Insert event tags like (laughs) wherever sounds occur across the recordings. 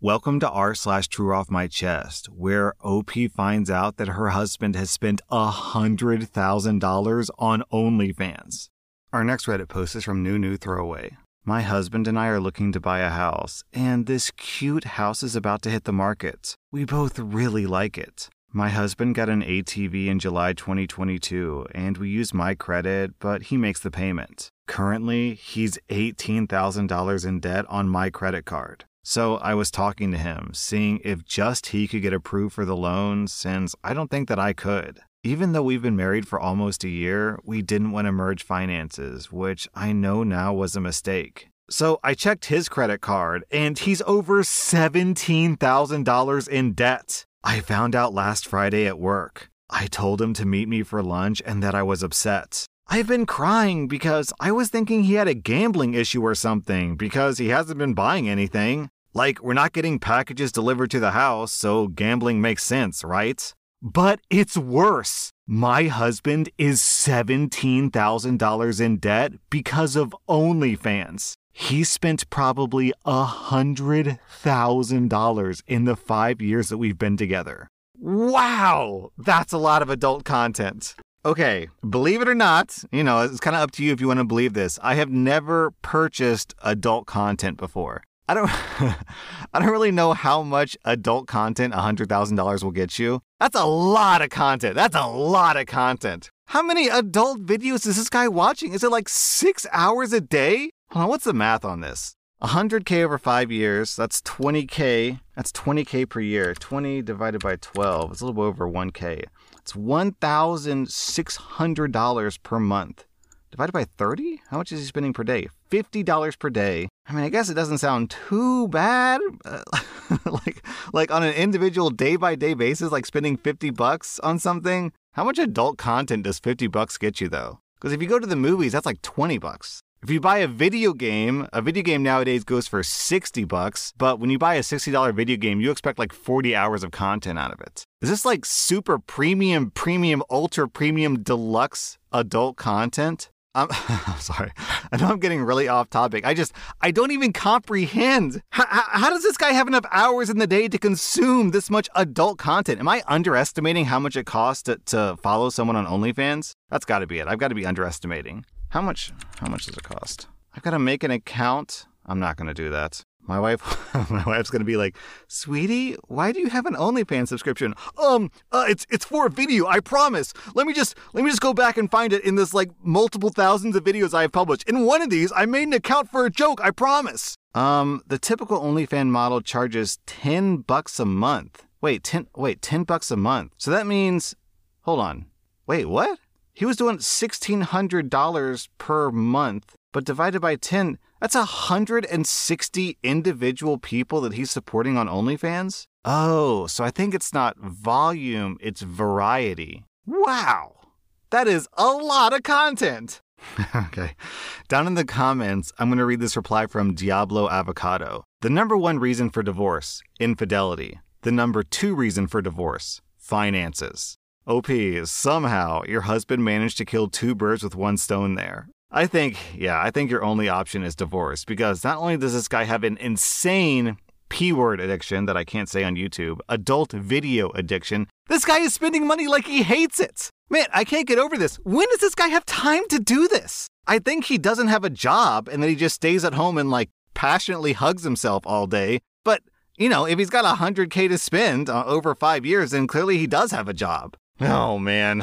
Welcome to r slash true off my chest, where OP finds out that her husband has spent $100,000 on OnlyFans. Our next Reddit post is from New New Throwaway. My husband and I are looking to buy a house, and this cute house is about to hit the market. We both really like it. My husband got an ATV in July 2022, and we use my credit, but he makes the payment. Currently, he's $18,000 in debt on my credit card. So I was talking to him, seeing if just he could get approved for the loan, since I don't think that I could. Even though we've been married for almost a year, we didn't want to merge finances, which I know now was a mistake. So I checked his credit card, and he's over $17,000 in debt. I found out last Friday at work. I told him to meet me for lunch and that I was upset. I've been crying because I was thinking he had a gambling issue or something because he hasn't been buying anything. Like, we're not getting packages delivered to the house, so gambling makes sense, right? But it's worse. My husband is $17,000 in debt because of OnlyFans. He spent probably $100,000 in the five years that we've been together. Wow! That's a lot of adult content. Okay, believe it or not, you know, it's kind of up to you if you want to believe this. I have never purchased adult content before. I don't (laughs) I don't really know how much adult content $100,000 will get you. That's a lot of content. That's a lot of content. How many adult videos is this guy watching? Is it like 6 hours a day? Hold on, what's the math on this? 100k over 5 years, that's 20k. That's 20k per year. 20 divided by 12, it's a little over 1k. It's $1,600 per month. Divided by 30? How much is he spending per day? $50 per day. I mean, I guess it doesn't sound too bad. Uh, (laughs) like like on an individual day by day basis like spending 50 bucks on something. How much adult content does 50 bucks get you though? Cuz if you go to the movies, that's like 20 bucks. If you buy a video game, a video game nowadays goes for 60 bucks, but when you buy a $60 video game, you expect like 40 hours of content out of it. Is this like super premium, premium, ultra premium, deluxe adult content? I'm, (laughs) I'm sorry. I know I'm getting really off topic. I just, I don't even comprehend. How, how does this guy have enough hours in the day to consume this much adult content? Am I underestimating how much it costs to, to follow someone on OnlyFans? That's got to be it. I've got to be underestimating. How much? How much does it cost? I've got to make an account. I'm not going to do that. My wife, (laughs) my wife's gonna be like, "Sweetie, why do you have an OnlyFans subscription?" Um, uh, it's it's for a video. I promise. Let me just let me just go back and find it in this like multiple thousands of videos I have published. In one of these, I made an account for a joke. I promise. Um, the typical OnlyFans model charges ten bucks a month. Wait, ten. Wait, ten bucks a month. So that means, hold on. Wait, what? He was doing $1,600 per month, but divided by 10, that's 160 individual people that he's supporting on OnlyFans? Oh, so I think it's not volume, it's variety. Wow! That is a lot of content! (laughs) okay. Down in the comments, I'm going to read this reply from Diablo Avocado. The number one reason for divorce, infidelity. The number two reason for divorce, finances. OP, somehow your husband managed to kill two birds with one stone there. I think, yeah, I think your only option is divorce because not only does this guy have an insane P word addiction that I can't say on YouTube, adult video addiction, this guy is spending money like he hates it. Man, I can't get over this. When does this guy have time to do this? I think he doesn't have a job and that he just stays at home and like passionately hugs himself all day. But, you know, if he's got 100K to spend uh, over five years, then clearly he does have a job. Oh man.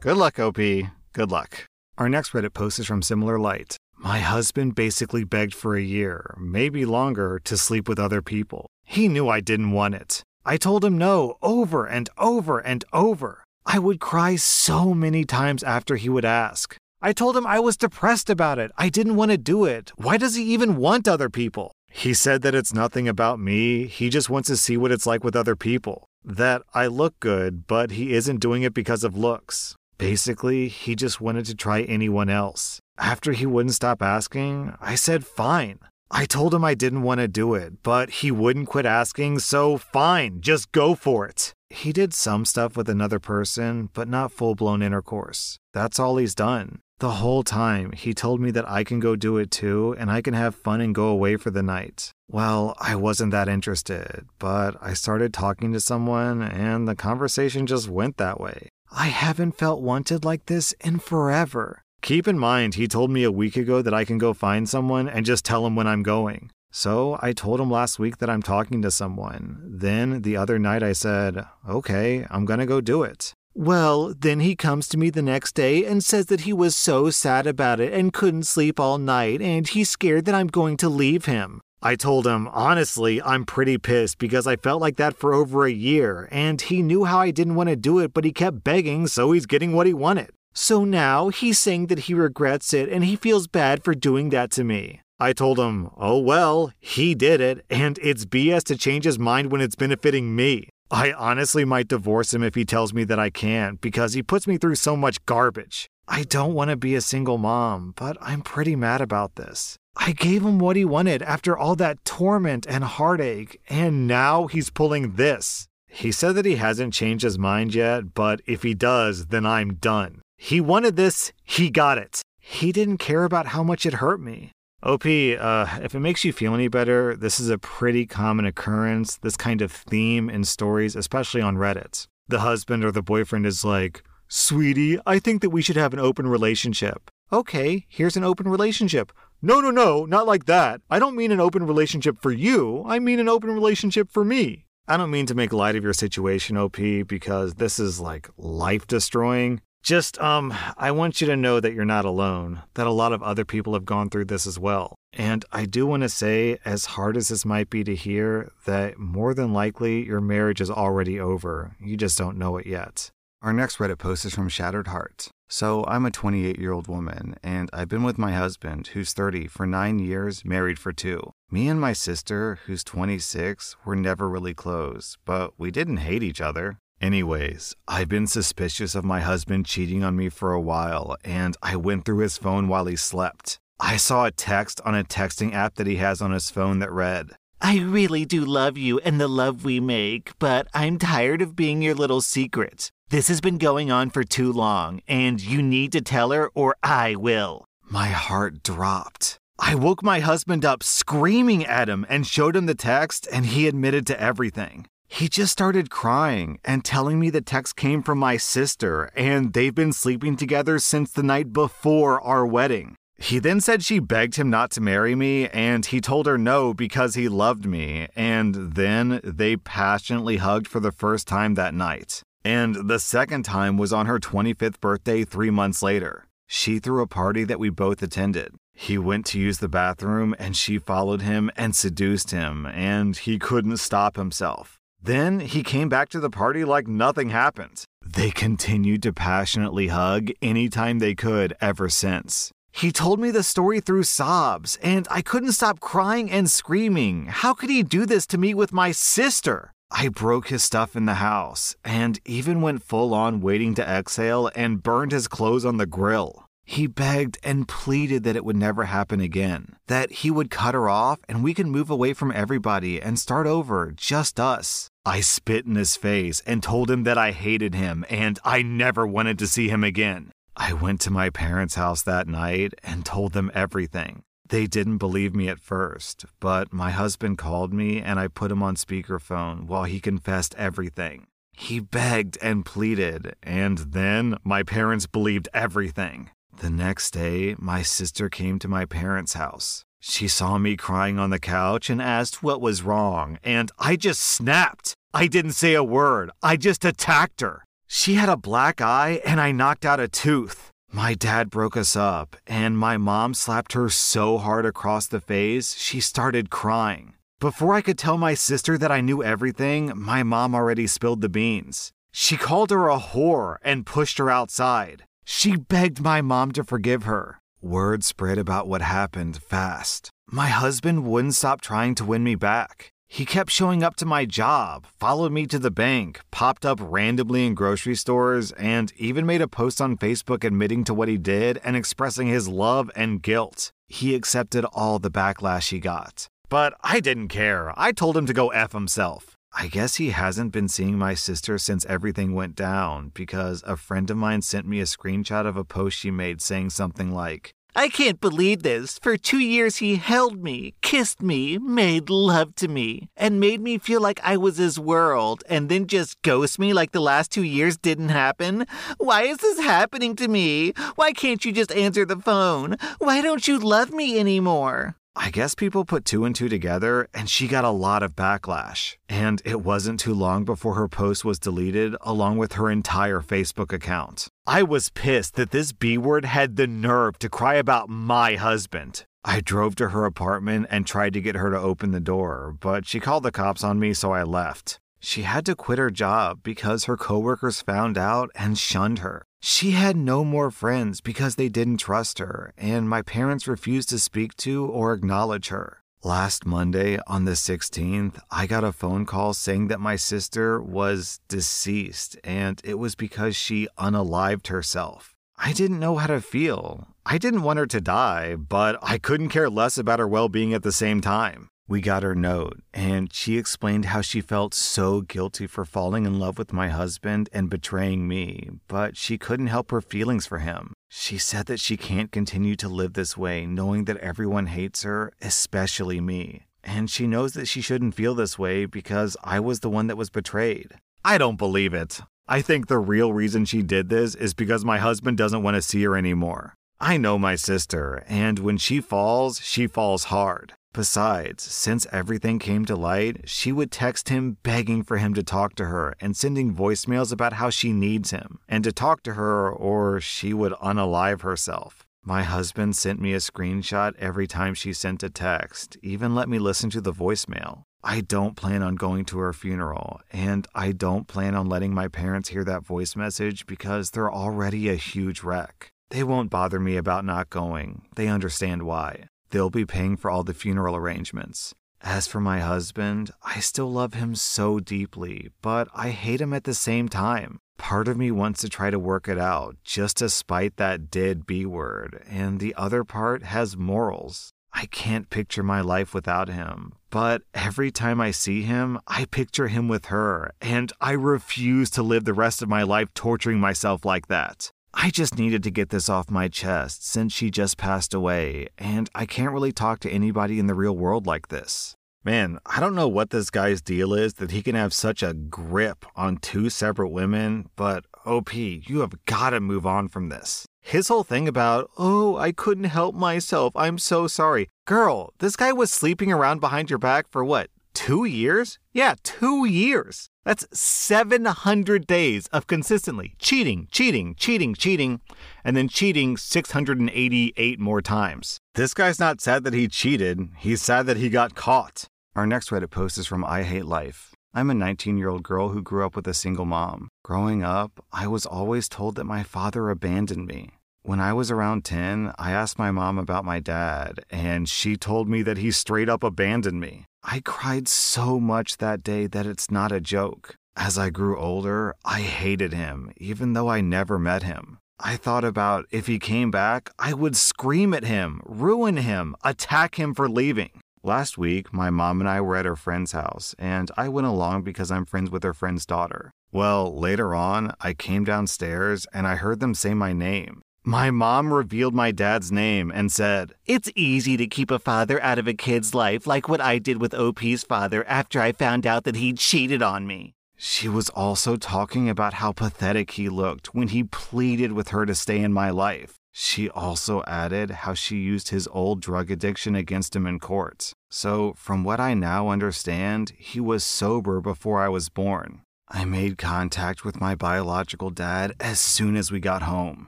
Good luck, OP. Good luck. Our next Reddit post is from Similar Light. My husband basically begged for a year, maybe longer, to sleep with other people. He knew I didn't want it. I told him no over and over and over. I would cry so many times after he would ask. I told him I was depressed about it. I didn't want to do it. Why does he even want other people? He said that it's nothing about me. He just wants to see what it's like with other people that I look good, but he isn't doing it because of looks. Basically, he just wanted to try anyone else. After he wouldn't stop asking, I said fine. I told him I didn't want to do it, but he wouldn't quit asking, so fine, just go for it. He did some stuff with another person, but not full blown intercourse. That's all he's done. The whole time, he told me that I can go do it too and I can have fun and go away for the night. Well, I wasn't that interested, but I started talking to someone and the conversation just went that way. I haven't felt wanted like this in forever. Keep in mind, he told me a week ago that I can go find someone and just tell him when I'm going. So I told him last week that I'm talking to someone. Then the other night I said, okay, I'm gonna go do it. Well, then he comes to me the next day and says that he was so sad about it and couldn't sleep all night and he's scared that I'm going to leave him. I told him, honestly, I'm pretty pissed because I felt like that for over a year and he knew how I didn't want to do it, but he kept begging, so he's getting what he wanted. So now he's saying that he regrets it and he feels bad for doing that to me. I told him, oh well, he did it, and it's BS to change his mind when it's benefiting me. I honestly might divorce him if he tells me that I can't because he puts me through so much garbage. I don't want to be a single mom, but I'm pretty mad about this. I gave him what he wanted after all that torment and heartache, and now he's pulling this. He said that he hasn't changed his mind yet, but if he does, then I'm done. He wanted this, he got it. He didn't care about how much it hurt me. OP, uh, if it makes you feel any better, this is a pretty common occurrence, this kind of theme in stories, especially on Reddit. The husband or the boyfriend is like, Sweetie, I think that we should have an open relationship. Okay, here's an open relationship. No, no, no, not like that. I don't mean an open relationship for you, I mean an open relationship for me. I don't mean to make light of your situation, OP, because this is like life destroying. Just, um, I want you to know that you're not alone, that a lot of other people have gone through this as well. And I do want to say, as hard as this might be to hear, that more than likely your marriage is already over. You just don't know it yet. Our next Reddit post is from Shattered Heart. So, I'm a 28 year old woman, and I've been with my husband, who's 30, for nine years, married for two. Me and my sister, who's 26, were never really close, but we didn't hate each other. Anyways, I've been suspicious of my husband cheating on me for a while, and I went through his phone while he slept. I saw a text on a texting app that he has on his phone that read, I really do love you and the love we make, but I'm tired of being your little secret. This has been going on for too long, and you need to tell her or I will. My heart dropped. I woke my husband up screaming at him and showed him the text, and he admitted to everything. He just started crying and telling me the text came from my sister, and they've been sleeping together since the night before our wedding. He then said she begged him not to marry me, and he told her no because he loved me, and then they passionately hugged for the first time that night. And the second time was on her 25th birthday three months later. She threw a party that we both attended. He went to use the bathroom, and she followed him and seduced him, and he couldn't stop himself. Then he came back to the party like nothing happened. They continued to passionately hug anytime they could ever since. He told me the story through sobs, and I couldn't stop crying and screaming. How could he do this to me with my sister? I broke his stuff in the house and even went full on waiting to exhale and burned his clothes on the grill. He begged and pleaded that it would never happen again, that he would cut her off and we could move away from everybody and start over, just us. I spit in his face and told him that I hated him and I never wanted to see him again. I went to my parents' house that night and told them everything. They didn't believe me at first, but my husband called me and I put him on speakerphone while he confessed everything. He begged and pleaded, and then my parents believed everything. The next day, my sister came to my parents' house. She saw me crying on the couch and asked what was wrong, and I just snapped. I didn't say a word, I just attacked her. She had a black eye, and I knocked out a tooth. My dad broke us up, and my mom slapped her so hard across the face, she started crying. Before I could tell my sister that I knew everything, my mom already spilled the beans. She called her a whore and pushed her outside. She begged my mom to forgive her. Word spread about what happened fast. My husband wouldn't stop trying to win me back. He kept showing up to my job, followed me to the bank, popped up randomly in grocery stores, and even made a post on Facebook admitting to what he did and expressing his love and guilt. He accepted all the backlash he got. But I didn't care. I told him to go F himself. I guess he hasn't been seeing my sister since everything went down because a friend of mine sent me a screenshot of a post she made saying something like, I can't believe this. For two years, he held me, kissed me, made love to me, and made me feel like I was his world, and then just ghost me like the last two years didn't happen? Why is this happening to me? Why can't you just answer the phone? Why don't you love me anymore? I guess people put two and two together, and she got a lot of backlash. And it wasn't too long before her post was deleted, along with her entire Facebook account. I was pissed that this B word had the nerve to cry about my husband. I drove to her apartment and tried to get her to open the door, but she called the cops on me, so I left. She had to quit her job because her coworkers found out and shunned her. She had no more friends because they didn't trust her, and my parents refused to speak to or acknowledge her. Last Monday, on the 16th, I got a phone call saying that my sister was deceased, and it was because she unalived herself. I didn't know how to feel. I didn't want her to die, but I couldn't care less about her well being at the same time. We got her note, and she explained how she felt so guilty for falling in love with my husband and betraying me, but she couldn't help her feelings for him. She said that she can't continue to live this way, knowing that everyone hates her, especially me. And she knows that she shouldn't feel this way because I was the one that was betrayed. I don't believe it. I think the real reason she did this is because my husband doesn't want to see her anymore. I know my sister, and when she falls, she falls hard. Besides, since everything came to light, she would text him begging for him to talk to her and sending voicemails about how she needs him and to talk to her or she would unalive herself. My husband sent me a screenshot every time she sent a text, even let me listen to the voicemail. I don't plan on going to her funeral, and I don't plan on letting my parents hear that voice message because they're already a huge wreck. They won't bother me about not going. They understand why. They'll be paying for all the funeral arrangements. As for my husband, I still love him so deeply, but I hate him at the same time. Part of me wants to try to work it out, just to spite that dead B word, and the other part has morals. I can't picture my life without him, but every time I see him, I picture him with her, and I refuse to live the rest of my life torturing myself like that. I just needed to get this off my chest since she just passed away, and I can't really talk to anybody in the real world like this. Man, I don't know what this guy's deal is that he can have such a grip on two separate women, but OP, you have got to move on from this. His whole thing about, oh, I couldn't help myself, I'm so sorry. Girl, this guy was sleeping around behind your back for what, two years? Yeah, two years. That's 700 days of consistently cheating, cheating, cheating, cheating, and then cheating 688 more times. This guy's not sad that he cheated, he's sad that he got caught. Our next Reddit post is from I Hate Life. I'm a 19 year old girl who grew up with a single mom. Growing up, I was always told that my father abandoned me. When I was around 10, I asked my mom about my dad, and she told me that he straight up abandoned me. I cried so much that day that it's not a joke. As I grew older, I hated him, even though I never met him. I thought about if he came back, I would scream at him, ruin him, attack him for leaving. Last week, my mom and I were at her friend's house, and I went along because I'm friends with her friend's daughter. Well, later on, I came downstairs and I heard them say my name. My mom revealed my dad's name and said, It's easy to keep a father out of a kid's life like what I did with OP's father after I found out that he cheated on me. She was also talking about how pathetic he looked when he pleaded with her to stay in my life. She also added how she used his old drug addiction against him in court. So, from what I now understand, he was sober before I was born. I made contact with my biological dad as soon as we got home.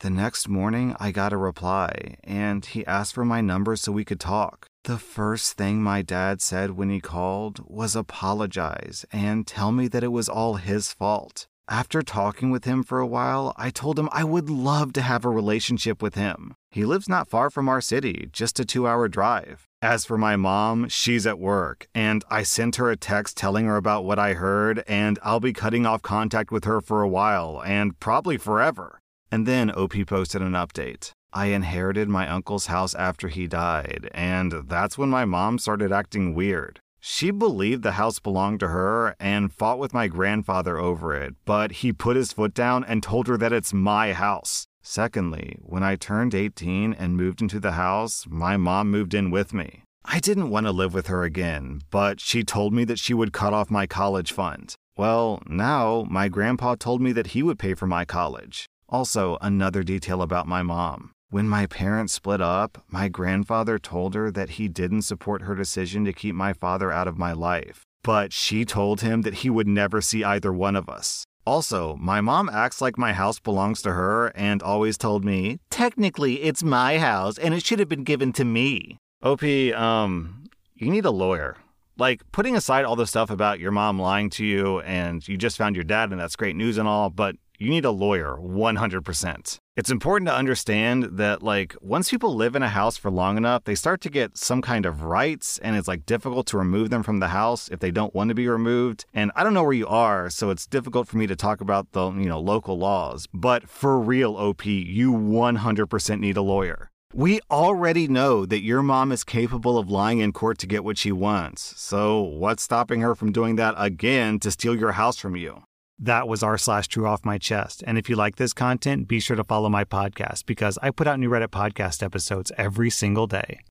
The next morning, I got a reply, and he asked for my number so we could talk. The first thing my dad said when he called was apologize and tell me that it was all his fault. After talking with him for a while, I told him I would love to have a relationship with him. He lives not far from our city, just a two hour drive. As for my mom, she's at work, and I sent her a text telling her about what I heard, and I'll be cutting off contact with her for a while, and probably forever. And then OP posted an update. I inherited my uncle's house after he died, and that's when my mom started acting weird. She believed the house belonged to her and fought with my grandfather over it, but he put his foot down and told her that it's my house. Secondly, when I turned 18 and moved into the house, my mom moved in with me. I didn't want to live with her again, but she told me that she would cut off my college fund. Well, now my grandpa told me that he would pay for my college. Also, another detail about my mom. When my parents split up, my grandfather told her that he didn't support her decision to keep my father out of my life, but she told him that he would never see either one of us. Also, my mom acts like my house belongs to her and always told me, technically, it's my house and it should have been given to me. OP, um, you need a lawyer. Like, putting aside all the stuff about your mom lying to you and you just found your dad and that's great news and all, but you need a lawyer 100%. It's important to understand that, like, once people live in a house for long enough, they start to get some kind of rights, and it's like difficult to remove them from the house if they don't want to be removed. And I don't know where you are, so it's difficult for me to talk about the, you know, local laws. But for real, OP, you 100% need a lawyer. We already know that your mom is capable of lying in court to get what she wants. So, what's stopping her from doing that again to steal your house from you? That was r slash true off my chest. And if you like this content, be sure to follow my podcast because I put out new Reddit podcast episodes every single day.